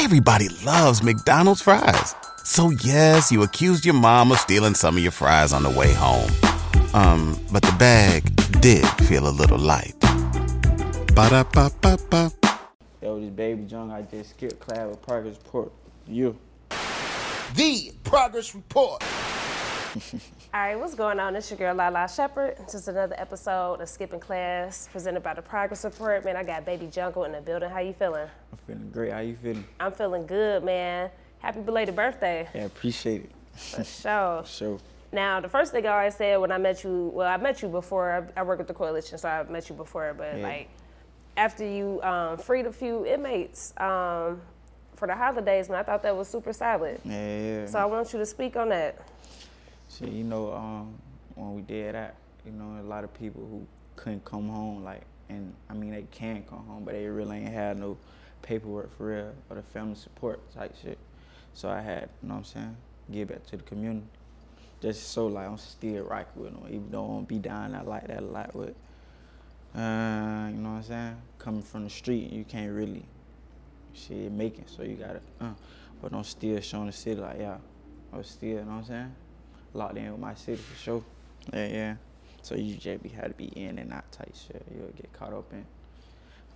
Everybody loves McDonald's fries. So yes, you accused your mom of stealing some of your fries on the way home. Um, but the bag did feel a little light. Ba-da-ba-ba-ba. Yo, this baby Jung, I just skipped class with Progress Report. You. The Progress Report. All right, what's going on? It's your girl Lala Shepherd. This is another episode of Skipping Class presented by the Progress Report. Man, I got Baby Jungle in the building. How you feeling? I'm feeling great. How you feeling? I'm feeling good, man. Happy belated birthday. Yeah, appreciate it. For sure. So, Now, the first thing I always said when I met you, well, I met you before. I, I work with the coalition, so I met you before. But Yeah. like, after you um, freed a few inmates um, for the holidays, man, I thought that was super solid. yeah, yeah. So I want you to speak on that. You know, um, when we did that, you know, a lot of people who couldn't come home, like, and I mean, they can come home, but they really ain't had no paperwork for real or the family support type shit. So I had, you know what I'm saying, give back to the community. Just so like I'm still rocking with them, even though I don't be dying I like that a lot with. Uh, you know what I'm saying? Coming from the street, you can't really shit make it, so you gotta, uh, but I'm still showing the city like, yeah, I'm still, you know what I'm saying? Locked in with my city for sure. Yeah, yeah. So you just be had to be in and out type shit. You'll get caught up in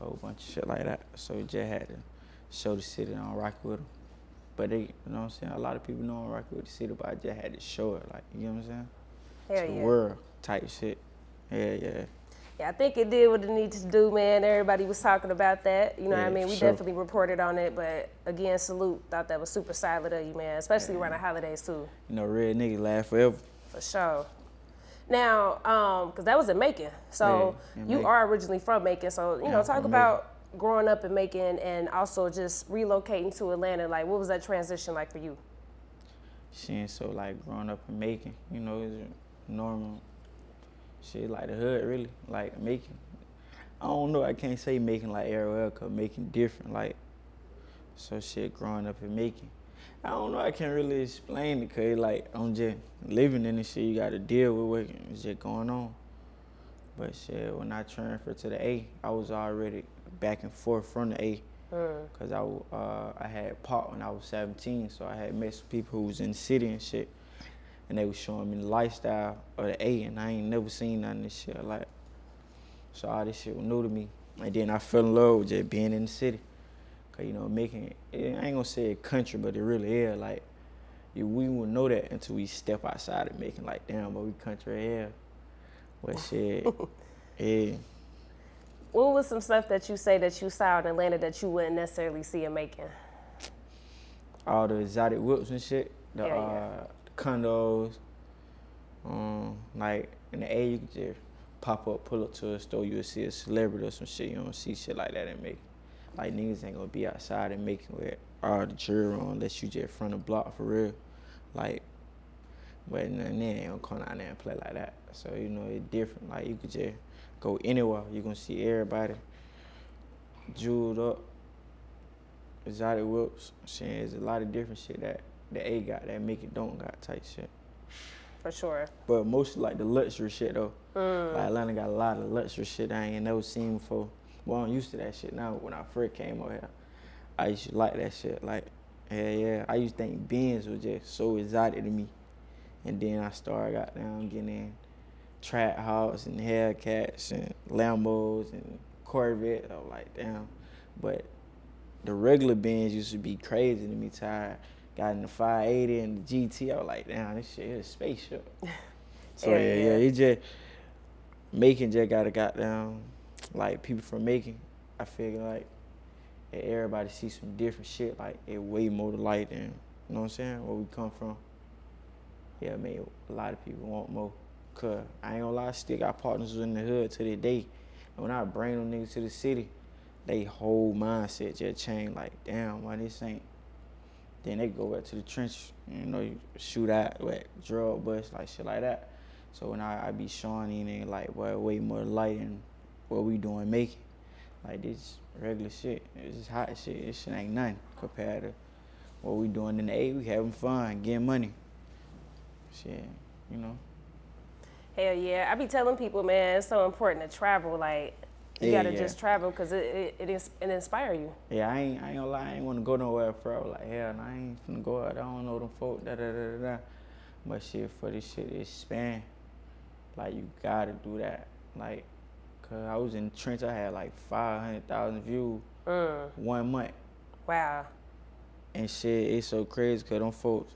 a whole bunch of shit like that. So you just had to show the city I'm rocking with them. But they, you know what I'm saying? A lot of people know I'm rocking with the city, but I just had to show it, like, you know what I'm saying? Hell to the world type shit. Yeah, yeah. Yeah, I think it did what it needed to do, man. Everybody was talking about that. You know what I mean? We sure. definitely reported on it, but again, salute. Thought that was super solid of you, man, especially around the holidays, too, You know, real niggas laugh forever. for sure. Now, um, because that was in Macon. So Yeah, in you Macon. are originally from Macon. So, you Yeah, know, talk about growing up in Macon and also just relocating to Atlanta. Like, what was that transition like for you? Shit, so like growing up in Macon, you know, it's normal shit like the hood really, like Macon. I don't know, I can't say Macon like everywhere cause Macon different, like so shit growing up in Macon. I don't know, I can't really explain it cause like I'm just living in this shit, you gotta deal with what's just going on. But shit, when I transferred to the A, I was already back and forth from the A. Cause I, w- uh, I had pot when I was 17, so I had met some people who was in the city and shit, and they was showing me the lifestyle of the A, and I ain't never seen none of this shit like. So all this shit was new to me, and then I fell in love with just being in the city, cause you know Macon it, I ain't gonna say a country, but it really is like. You, we wouldn't know that until we step outside of Macon like, damn, but we country here. But shit, yeah. What was some stuff that you say that you saw in Atlanta that you wouldn't necessarily see in Macon? all the exotic whips and shit, the, Yeah, yeah. uh, the condos. Um, like in the A, you could just pop up, pull up to a store, you'll see a celebrity or some shit. You don't see shit like that and make Like niggas ain't gonna be outside and Macon with all the jewelry on unless you just front the block for real. Like, but then they ain't gonna come out there and play like that. So you know it's different. Like you could just go anywhere, you gonna see everybody jeweled up exotic whips. Shit, there's a lot of different shit that the A got that Macon don't got type shit. For sure. But mostly like the luxury shit though. Mm. Like Atlanta got a lot of luxury shit I ain't never seen before. Well, I'm used to that shit now. When I first came over here, I used to like that shit. Like, yeah, yeah. I used to think Benz was just so exotic to me. And then I started got down getting in Trackhawks and Hellcats and Lambos and Corvettes. I was like, damn. But the regular Benz used to be crazy to me. Tired. Got in the 580 and the GT. I was like, damn, this shit is a spaceship. So Yeah, yeah, yeah, it just Macon just got a goddamn like people from Macon. I figure like everybody see some different shit. Like it way more to light than you know what I'm saying where we come from. Yeah, man, a lot of people want more. Cause I ain't gonna lie, I still got partners in the hood to this day. And when I bring them niggas to the city, they whole mindset just change. Like, damn, why this ain't? Then they go back to the trench, you know, shoot at, what, drug bust, like shit like that. So when I, I be showing you nigga like, boy, way more light than what we doing Macon. Like this regular shit. It's just hot shit. This shit ain't nothing compared to what we doing in the A. We having fun, getting money. Shit, you know. Hell yeah. I be telling people, man, it's so important to travel. Like, You Yeah, gotta yeah. just travel because it it, it, it inspire you. Yeah, I ain't, I ain't gonna lie, I ain't wanna go nowhere for I was like, hell, I ain't finna go out, I don't know them folk, da da da da. But shit, for this shit it's expand, like you gotta do that. Like, cause I was in the trench, I had like 500,000 views Mm. one month. Wow. And shit, it's so crazy cause them folks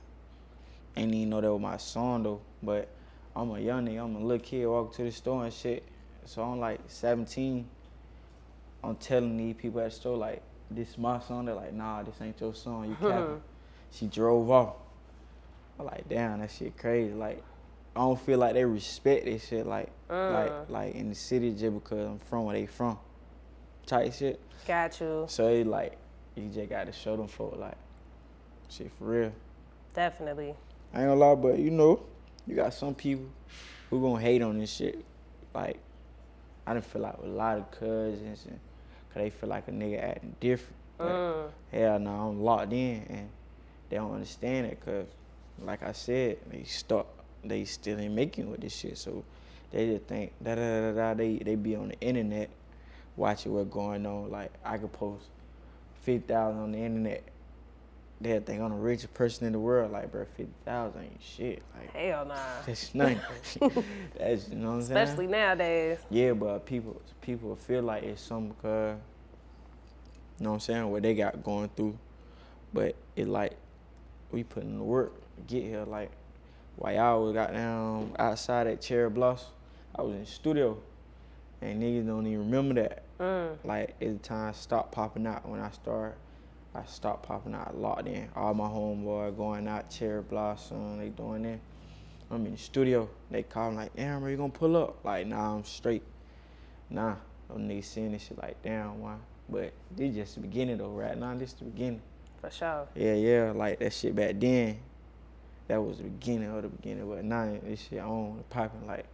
ain't even know that was my song though. But I'm a young nigga, I'm a little kid walking to the store and shit. So I'm like 17. I'm telling these people at the store like, this my song. They're like, nah, this ain't your song. You capping. Hmm. she drove off. I'm like, damn, that shit crazy. Like, I don't feel like they respect this shit. Like, like, uh. like in the city just because I'm from where they from. Type shit. Got you. So it like you just gotta show them for like shit for real. Definitely. I ain't gonna lie, but you know, you got some people who gonna hate on this shit. Like I done feel like with a lot of cousins and cause they feel like a nigga acting different. But mm. hell no, I'm locked in and they don't understand it cause like I said, they stuck they still ain't making with this shit. So they just think da da da da da they they be on the internet watching what's going on. Like I could post fifty thousand on the internet. They'll think I'm the richest person in the world. Like, bro, fifty thousand ain't shit. Like, Hell nah. that's nothing. that's you know what I'm saying. Especially nowadays. Yeah, but people people feel like it's some because you know what I'm saying what they got going through, but it like we put in the work to get here. Like while y'all was got down outside at Cherry Blossom, I was in the studio, and niggas don't even remember that. Mm. Like every time stopped popping out when I started. I stopped popping out locked in. All my homeboy going out, Cherry Blossom, they doing that. I'm in the studio. They call me like, damn, are you gonna pull up? Like, nah, I'm straight. Nah, them niggas seeing this shit like, damn, why? But this just the beginning though, right now. This the beginning. For sure. Yeah, yeah, like that shit back then. That was the beginning of the beginning. But now this shit on popping like,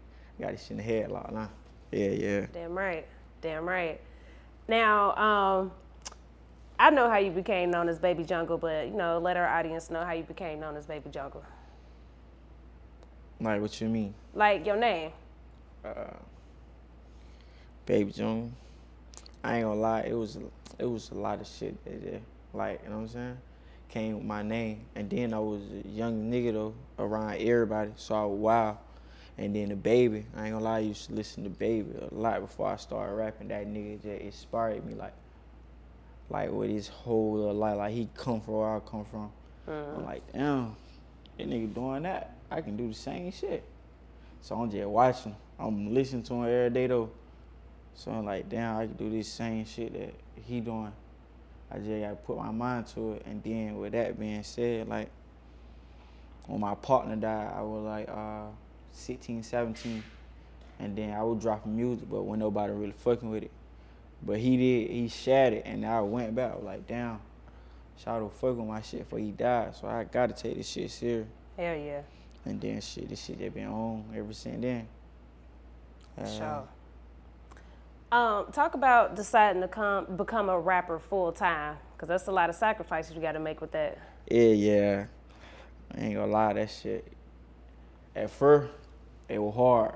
got this shit in the head locked now. Yeah, yeah. Damn right. Damn right. Now, um, I know how you became known as Baby Jungle, but you know, let our audience know how you became known as Baby Jungle. Like, what you mean? Like your name. Uh, baby June. I ain't gonna lie, it was it was a lot of shit that. Like, you know what I'm saying? Came with my name. And then I was a young nigga though, around everybody, so I was wild. And then the baby, I ain't gonna lie, I used to listen to baby a lot before I started rapping. That nigga just inspired me like like with his whole little life. Like he come from where I come from. I'm like, damn, that nigga doing that. I can do the same shit. So I'm just watching. I'm listening to him every day though. So I'm like, damn, I can do this same shit that he doing. I just gotta put my mind to it. And then with that being said, like when my partner died, I was like uh 16, 17. And then I was dropping music, but when nobody really fucking with it. But he did, he shattered, and I went back. I was like, damn, Shadow fuck with my shit before he died. So I gotta take this shit serious. Hell yeah. And then shit, this shit they been on ever since then. Uh, Sure. Um, talk about deciding to come become a rapper full time, cause that's a lot of sacrifices you got to make with that. Yeah, yeah. I ain't gonna lie, that shit. At first, it was hard.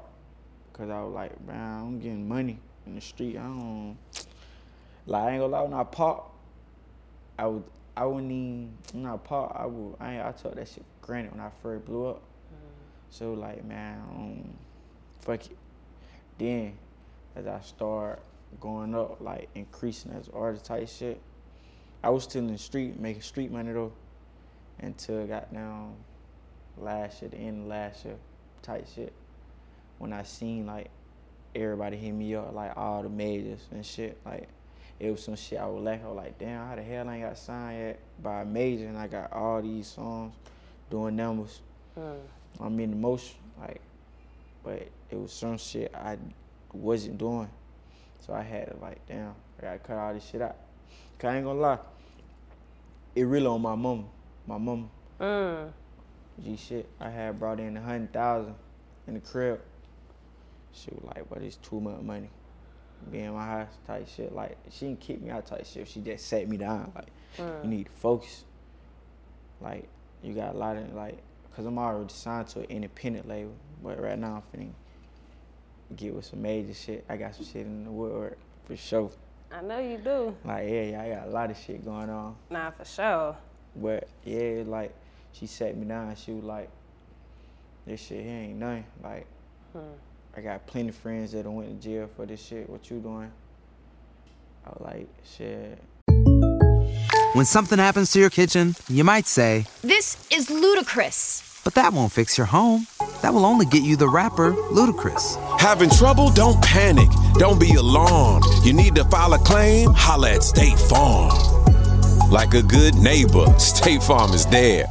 Cause I was like, man, I'm getting money in the street. I don't like I ain't gonna lie when I pop, I would I wouldn't even when I pop, I would I ain't, I took that shit for granted when I first blew up. So like man, um, fuck it. Then as I start going up, like increasing as artist type shit, I was still in the street making street money though until I got down last year, the end of last year type shit. When I seen like everybody hit me up, like all the majors and shit, like it was some shit I was lacking. I was like, damn, how the hell I ain't got signed yet by a major and I got all these songs doing numbers. I'm in the motion, like, but it was some shit I wasn't doing. So I had to like, damn, I gotta cut all this shit out. Cause I ain't gonna lie, it really on my mom. My mom, Mm. G shit. I had brought in a hundred thousand in the crib. She was like, but it's too much money. Be in my house type shit. Like she didn't kick me out type shit. She just sat me down. Like you need to focus. Like you got a lot of like, cause I'm already signed to an independent label. But right now I'm finna get with some major shit. I got some shit in the woodwork for sure. I know you do. Like yeah, yeah, I got a lot of shit going on. Nah, for sure. But yeah, like she sat me down. She was like, "This shit here ain't nothing. Like, hmm. I got plenty of friends that done went to jail for this shit. What you doing?" I was like, "Shit, When something happens to your kitchen, you might say, This is ludicrous. but that won't fix your home. That will only get you the rapper, Ludacris. Having trouble? Don't panic. Don't be alarmed. You need to file a claim? Holla at State Farm. Like a good neighbor, State Farm is there.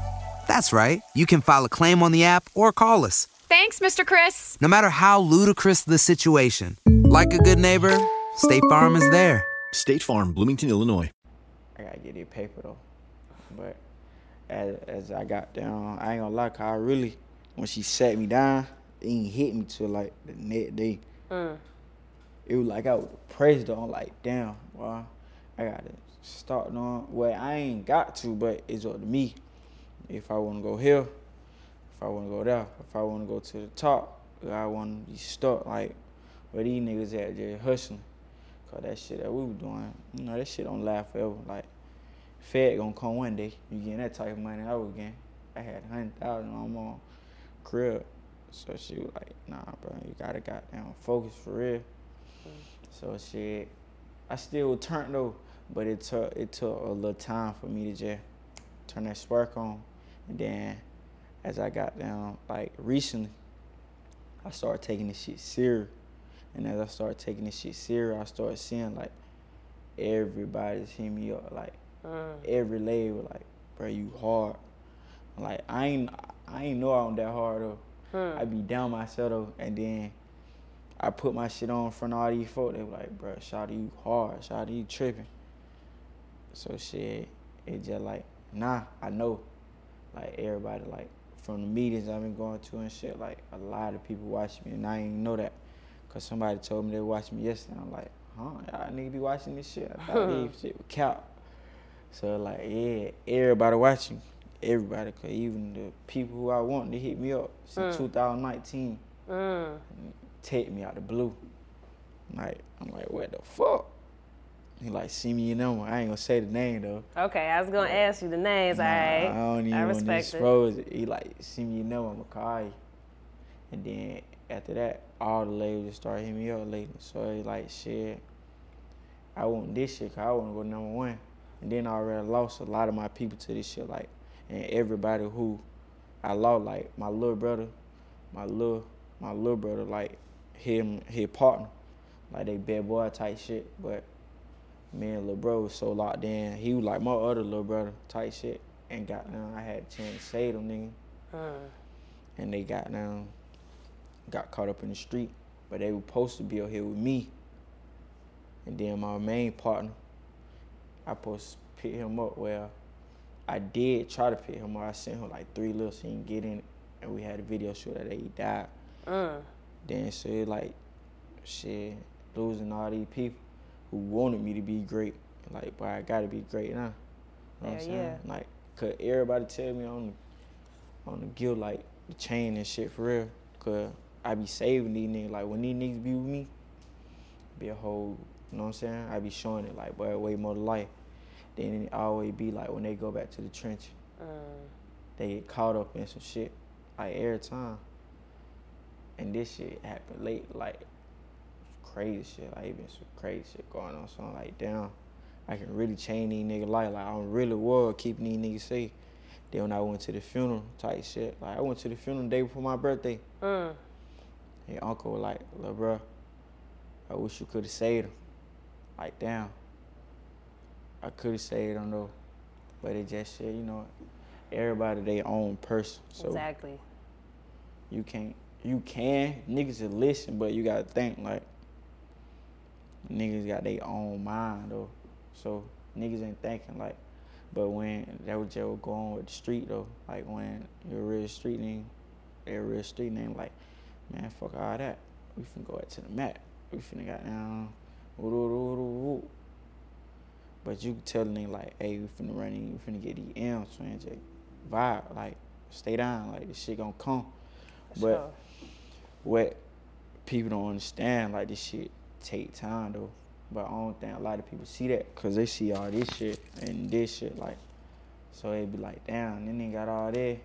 That's right. You can file a claim on the app or call us. Thanks, Mr. Chris. No matter how ludicrous the situation, like a good neighbor, State Farm is there. State Farm, Bloomington, Illinois. I gotta get that paper though." But as as I got down, I ain't gonna lie, 'cause I really, when she sat me down, it ain't hit me till like the next day. Mm. It was like I was depressed though. I'm like, damn, well, I gotta start on. Well, I ain't got to, but it's up to me. If I wanna go here, if I wanna go there, if I wanna go to the top, I wanna be stuck like where these niggas at just hustling. Cause that shit that we was doing, you know, that shit don't last forever. Like, Fed gonna come one day. You getting that type of money I was getting. I had hundred thousand on my crib. So she was like, nah, bro, you gotta goddamn focus for real. Mm. So shit, I still turned though, but it took it took a little time for me to just turn that spark on. And then as I got down, like recently, I started taking this shit serious. And as I started taking this shit serious, I started seeing like everybody's hitting me up, like mm. every label, like, bro, you hard. Like I ain't I ain't know I'm that hard though. Hmm. I be down myself though, and then I put my shit on in front of all these folks. They were like, bro, shout you hard, shout you tripping. So shit, it just like, nah, I know. Like everybody, like from the meetings I've been going to and shit, like a lot of people watching me, and I didn't know that, cause somebody told me they watched me yesterday. I'm like, huh, y'all to be watching this shit? I thought this shit was cap. So like, yeah, everybody watching, everybody, cause even the people who I want to hit me up since mm. 2019, mm. take me out the blue. Like, I'm like, what the fuck? He like, see me your number. I ain't gonna say the name though. Okay, I was gonna ask you the names. Nah, right, I don't even I respect expose it. He like, see me your number, I'ma call you. And then after that, all the labels just started hitting me up lately. So it's like, shit, I want this shit, cause I want to go number one. And then I already lost a lot of my people to this shit, like, and everybody who I lost, like my little brother, my little, my little brother, like him, his partner, like they bad boy type shit. But me and little bro was so locked in. He was like my other little brother type shit. And got down, I had a chance to save them nigga. Uh. And they got down, got caught up in the street. But they were supposed to be out here with me. And then my main partner, I supposed to pick him up. Well, I did try to pick him up. I sent him like three little so he can get in it. And we had a video shoot that he died. Uh. Then so it like, shit, losing all these people who wanted me to be great. Like, but I gotta be great now. You know what I'm saying? yeah. Like, cause everybody tell me on the on the guild like the chain and shit for real. Cause I be saving these niggas. Like when these niggas be with me, be a whole, you know what I'm saying? I be showing it like, boy, way more life. Then it always be like when they go back to the trench, mm. they get caught up in some shit, like every time. And this shit happened late, like crazy shit. Like even some crazy shit going on. So I'm like, damn, I can really change these niggas' life. Like I'm really was keeping these niggas safe. Then when I went to the funeral type shit, like I went to the funeral the day before my birthday. Mm. And uncle was like, little bro, I wish you could have saved him. Like, damn. I could have saved him though. But it just shit, you know, everybody their own person. So exactly. you can't you can niggas will listen, but you gotta think like niggas got their own mind though. So niggas ain't thinking like but when that was just go on with the street though, like when you're a real street name, they're real street name, like, man, fuck all that. We finna go out to the mat. We finna got down. But you tell the nigga like, hey, we finna run in, we finna get the M's, man, just vibe, like, stay down, like this shit gonna come. But Sure. what people don't understand, like this shit take time though. But I don't think a lot of people see that because they see all this shit and this shit like. So they be like, damn, then they got all this.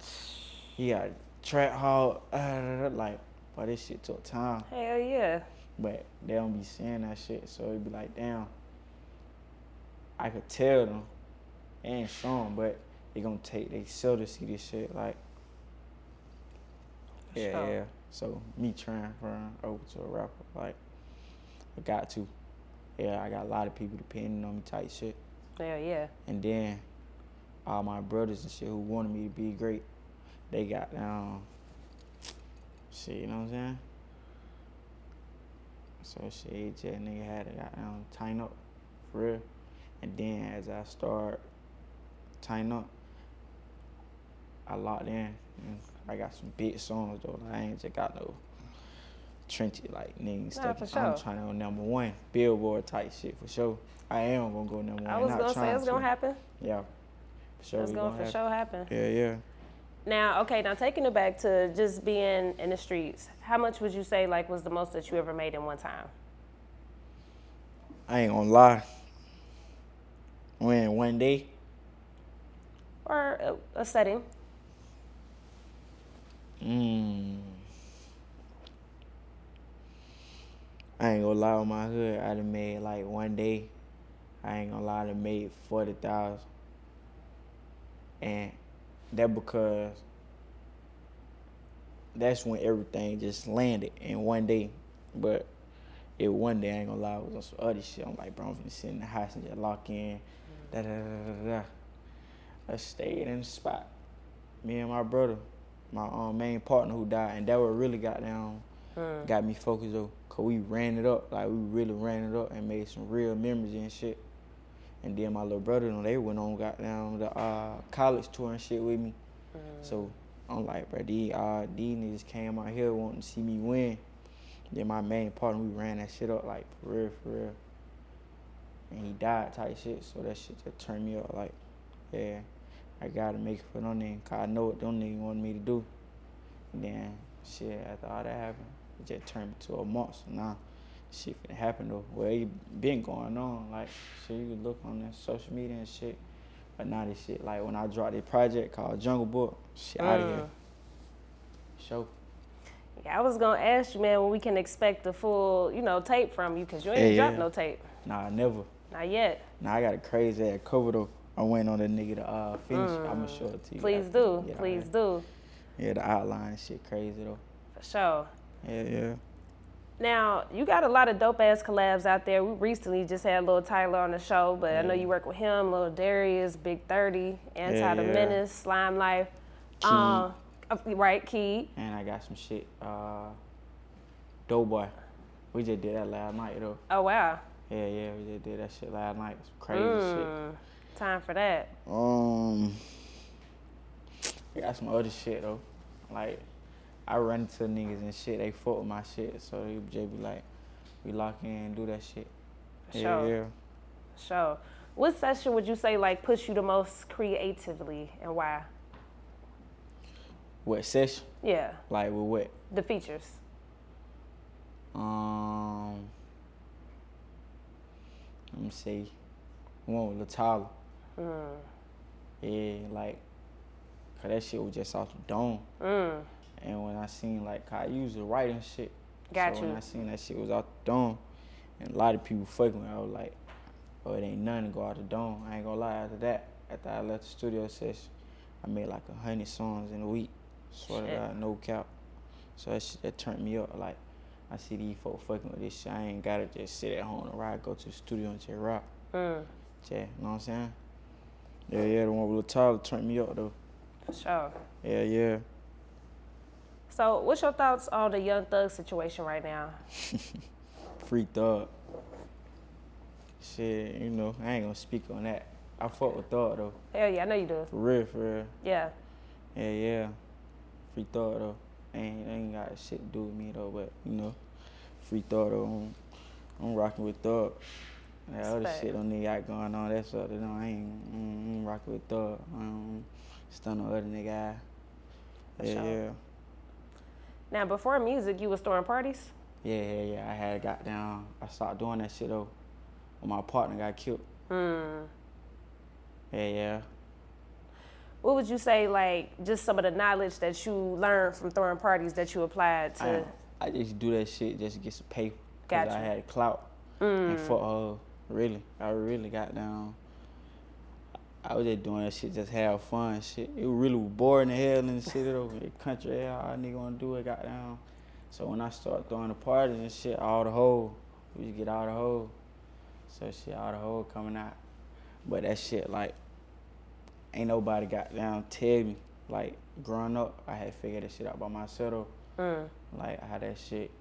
He got Trackhawk, uh, like, but this shit took time. Hell yeah. But they don't be saying that shit. So it be like, damn. I could tell them and show them, but they gonna take they sell to see this shit. Like, yeah, Sure. yeah. So me transferring over to a rapper, like, I got to. Yeah, I got a lot of people depending on me type shit. Hell yeah. And then all my brothers and shit who wanted me to be great, they got down. Shit, you know what I'm saying? So shit, just nigga had to got down tighten up, for real. And then as I start tighten up, I locked in. And I got some big songs though. Like, I ain't just got no trenchy like niggas. Nah, stuff. for I'm trying to go number one, Billboard type shit for sure. I am gonna go number one. I was not gonna say it's gonna to. happen. Yeah, for sure. It's we gonna for happen. sure happen. Yeah, yeah. Now, okay, now taking it back to just being in the streets, how much would you say like was the most that you ever made in one time? I ain't gonna lie. When one day, Or a, a setting? mm, I ain't gonna lie on my hood. I done made like one day. I ain't gonna lie, I done made forty thousand, and that because that's when everything just landed in one day. But it one day I ain't gonna lie, it was on some other shit. I'm like, bro, I'm sit in the house and just lock in. Da da da da. da. I stayed in the spot. Me and my brother, my um, main partner who died, and that what really got down, got me focused though. Cause we ran it up, like we really ran it up and made some real memories and shit. And then my little brother, know, they went on, got down the uh, college tour and shit with me. So I'm like, bro, these, uh, these niggas came out here wanting to see me win. Then my main partner, we ran that shit up like for real, for real. And he died type shit, so that shit just turned me up like, yeah, I gotta make it for them niggas, cause I know what them niggas wanted me to do. And then shit, after all that happened, it just turned me to a monster. Now, shit finna happen though. Well, it been going on, like so you look on that social media and shit. But now this shit, like when I dropped a project called Jungle Book, shit out of here. Show. Yeah, I was gonna ask you, man, when we can expect the full, you know, tape from you, cause you ain't Yeah, dropped yeah. no tape, Nah, never. not yet. Nah, I got a crazy ass cover though. I went on that nigga to uh, finish. I'ma show it to you. Mm. Please after. do, Yeah, please yeah. do, Yeah, the outline shit crazy though. for sure. Yeah, yeah. Now, you got a lot of dope ass collabs out there. We recently just had Lil Tyler on the show, but I know you work with him, Lil Darius, Big 30, Anti Yeah, the yeah. Menace, Slime Life. Key. Um, uh, right, Key. And I got some shit. Uh, Doughboy. We just did that last night though. Oh, wow. Yeah, yeah, we just did that shit last night. Some crazy shit. Mm, time for that. Um, I got some other shit though. Like, I run into niggas and shit. They fuck with my shit, so they just be like, we lock in and do that shit. For yeah, sure. yeah. Sure. What session would you say like push you the most creatively and why? What session? Yeah, Like with what? the features. Um, let me see. One with Latala. Mm. Yeah, like, cause that shit was just off the dome. Mm. And when I seen like, I used to write and shit. Got so you. when I seen that shit was out the dome, and a lot of people fucking with, it, I was like, oh, it ain't nothing to go out the dome. I ain't gonna lie. After that, after I left the studio session, I made like a hundred songs in a week. Swear to Shit. God, no cap. So that shit that turned me up. Like, I see these folks fucking with this shit. I ain't gotta just sit at home and ride, go to the studio and just rock. Mm. Yeah, you know what I'm saying? Yeah, yeah, the one with Lil Tyler turned me up though. For sure. Yeah, yeah. So, what's your thoughts on the Young Thug situation right now? Free Thug. Shit, you know, I ain't gonna speak on that. I fuck with Thug though. Hell yeah, I know you do. For real, for real. Yeah. Yeah, yeah. Free Thug though. Ain't ain't got shit to do with me though, but you know, Free Thug though. I'm, I'm rocking with Thug. That other Respect. shit on nigga got going on, that's other than I ain't mm, I'm rocking with Thug. I don't stun on other nigga. eye. Yeah, sure. yeah. Now, before music, you was throwing parties. Yeah, yeah, yeah. I had got down. I stopped doing that shit though. when my partner got killed. Hmm. Yeah, yeah. What would you say, like, just some of the knowledge that you learned from throwing parties that you applied to? I, I just do that shit just to get some paper. Gotcha. I had clout. And for uh, really, I really got down. I was just doing that shit, just have fun shit. It was really was boring the hell in the city though. The country, hell, all nigga wanna do it, got down. So when I start throwing the parties and shit, all the hoes, we just get all the hoes. So shit, all the hoes coming out. But that shit, like, ain't nobody got down tell me. Like, growing up, I had figured that shit out by myself though. Mm. Like, how that shit,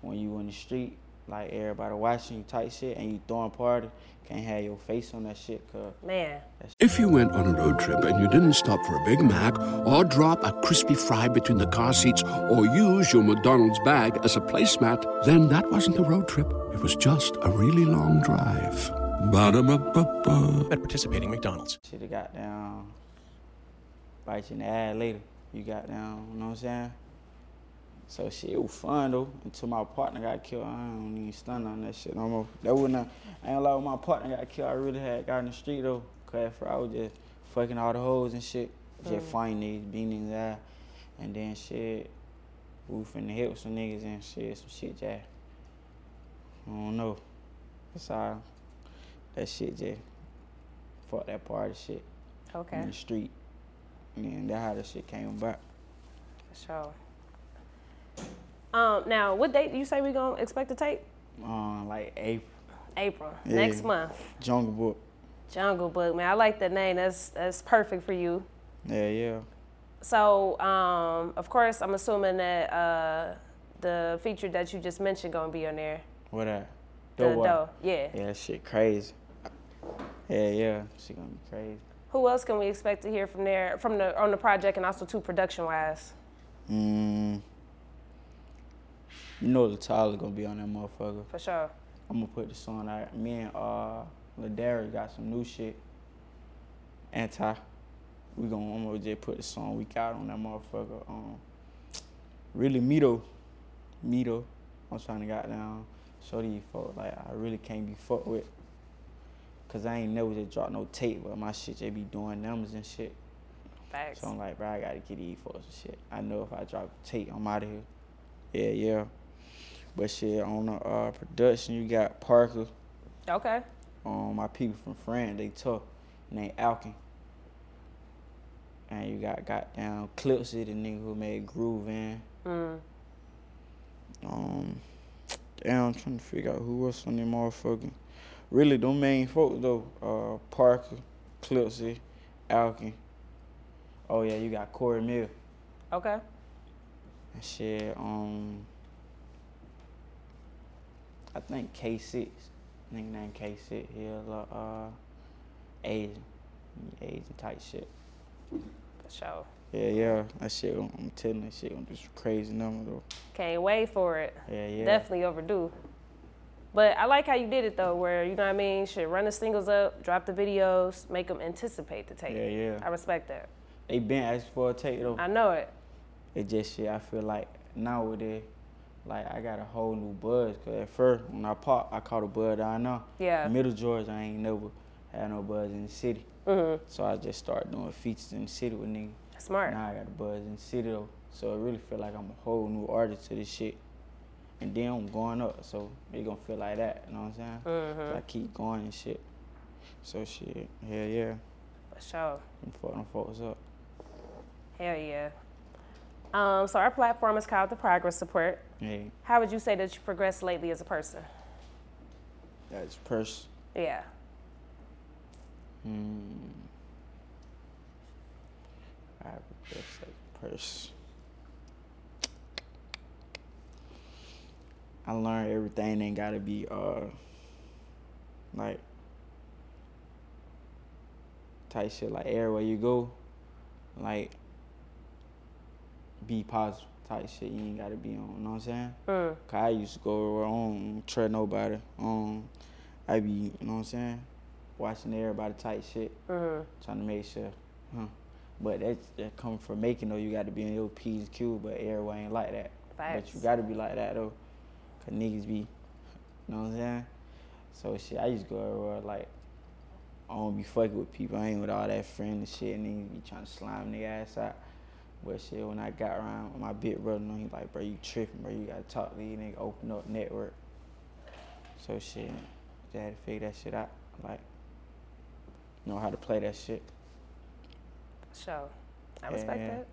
when you in the street, like everybody watching you type shit and you throwing party, can't have your face on that shit, cause Man, If you went on a road trip and you didn't stop for a Big Mac or drop a crispy fry between the car seats or use your McDonald's bag as a placemat, then that wasn't a road trip. It was just a really long drive. Ba-da-ba-ba-ba. At participating McDonald's. shit that got down, bite you in the ass later. You got down, you know what I'm saying? So shit, it was fun though. Until my partner got killed, I don't even stun on that shit no more. That wasn't. A, I ain't lie. When my partner got killed, I really had got in the street though. Cause first I was just fucking all the hoes and shit, just mm. fighting niggas, beating niggas ass, and then shit, we finna hit with some niggas and shit, some shit just. I don't know. That's all. That shit just. Fuck that party shit okay, in the street. And that's how the shit came about. for sure. Um, now, what date do you say we gonna expect to take? Um, like April, April, Yeah. next month. Jungle Book. Jungle Book, man. I like that name. That's that's perfect for you. Yeah, yeah. So, um, of course, I'm assuming that uh, the feature that you just mentioned gonna be on there. What that? The Boy. dough, yeah. Yeah, shit crazy. Yeah, yeah. She gonna be crazy. Who else can we expect to hear from there, from the on the project, and also too production wise? Mm. You know the gonna be on that motherfucker. For sure. I'm gonna put the song out. Me and uh Ladarius got some new shit. Anti. We gonna I'm gonna just put the song we got on that motherfucker. Um really Me Mito. I'm trying to got down show these folks like I really can't be fucked with. Cause I ain't never just drop no tape, but my shit just be doing numbers and shit. Facts. So I'm like, bro, I gotta get these folks and shit. I know if I drop tape, I'm out of here. Yeah, yeah. But shit, on the uh, production, you got Parker. Okay. Um, my people from France, they tough. Named Alkin. And you got goddamn Clipsy, the nigga who made Groove in. Mm. Um, damn, I'm trying to figure out who else on them motherfucking. Really, them main folks though. Uh, Parker, Clipsy, Alkin. Oh yeah, you got Corey Mill. Okay. And shit, um, I think K6, nigga named K6, he a little, uh, Asian, Asian type shit. For sure. Yeah, yeah, that shit, I'm telling you, that shit gonna do some crazy number though. Can't wait for it. Yeah, yeah. Definitely overdue. But I like how you did it though, where you know what I mean. Should run the singles up, drop the videos, make them anticipate the tape. Yeah, yeah. I respect that. They been asking for a take though. I know it. It just shit, I feel like nowadays, like I got a whole new buzz. Cause at first, when I pop, I caught a buzz I know. Yeah. Middle Georgia, I ain't never had no buzz in the city. Mhm. So I just started doing features in the city with niggas. Smart. Now I got a buzz in the city though. So it really feel like I'm a whole new artist to this shit. And then I'm going up, so it gonna feel like that, you know what I'm saying? Mm-hmm. So I keep going and shit. So shit, hell yeah. For sure. I'm fucking folks up. Hell yeah. Um, so our platform is called the Progress Report. Yeah, How would you say that you progressed lately as a person? that's purse. Yeah. Hmm. I guess that's purse. I learned everything ain't gotta be uh like type shit like everywhere you go, like be positive type shit. You ain't gotta be on, you know what I'm saying? Mm. Cause I used to go I trust nobody. Um, I be, you know what I'm saying, watching everybody type shit, Mm-hmm. trying to make sure, huh. But that's that come from Macon though. You got to be in your P's and Q's, but everybody ain't like that. But you got to be like that though, cause niggas be, you know what I'm saying. So shit, I used to go everywhere like I don't be fucking with people. I ain't with all that friend and shit, and then be trying to slime their ass out. But shit, when I got around my big brother, he like, bro, you tripping, bro. You gotta talk to these niggas, open up network. So shit, just had to figure that shit out. Like, know how to play that shit. So, I respect Yeah. that.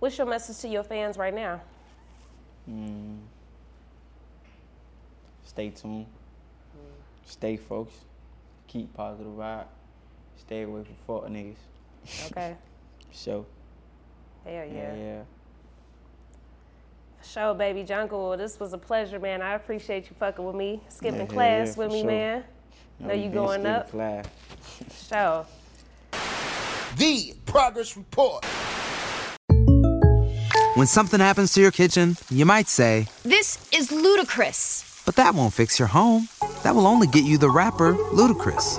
What's your message to your fans right now? Mm. Stay tuned. Stay focused. Keep positive vibe. Stay away from fuck niggas. Okay. So, Hell yeah. yeah, yeah. Show, baby Jungle. This was a pleasure, man. I appreciate you fucking with me, skipping Yeah, class yeah, with me, sure. man. Know we you going up. Class. Show. The Progress Report. When something happens to your kitchen, you might say, This is ludicrous. but that won't fix your home. That will only get you the rapper, Ludacris.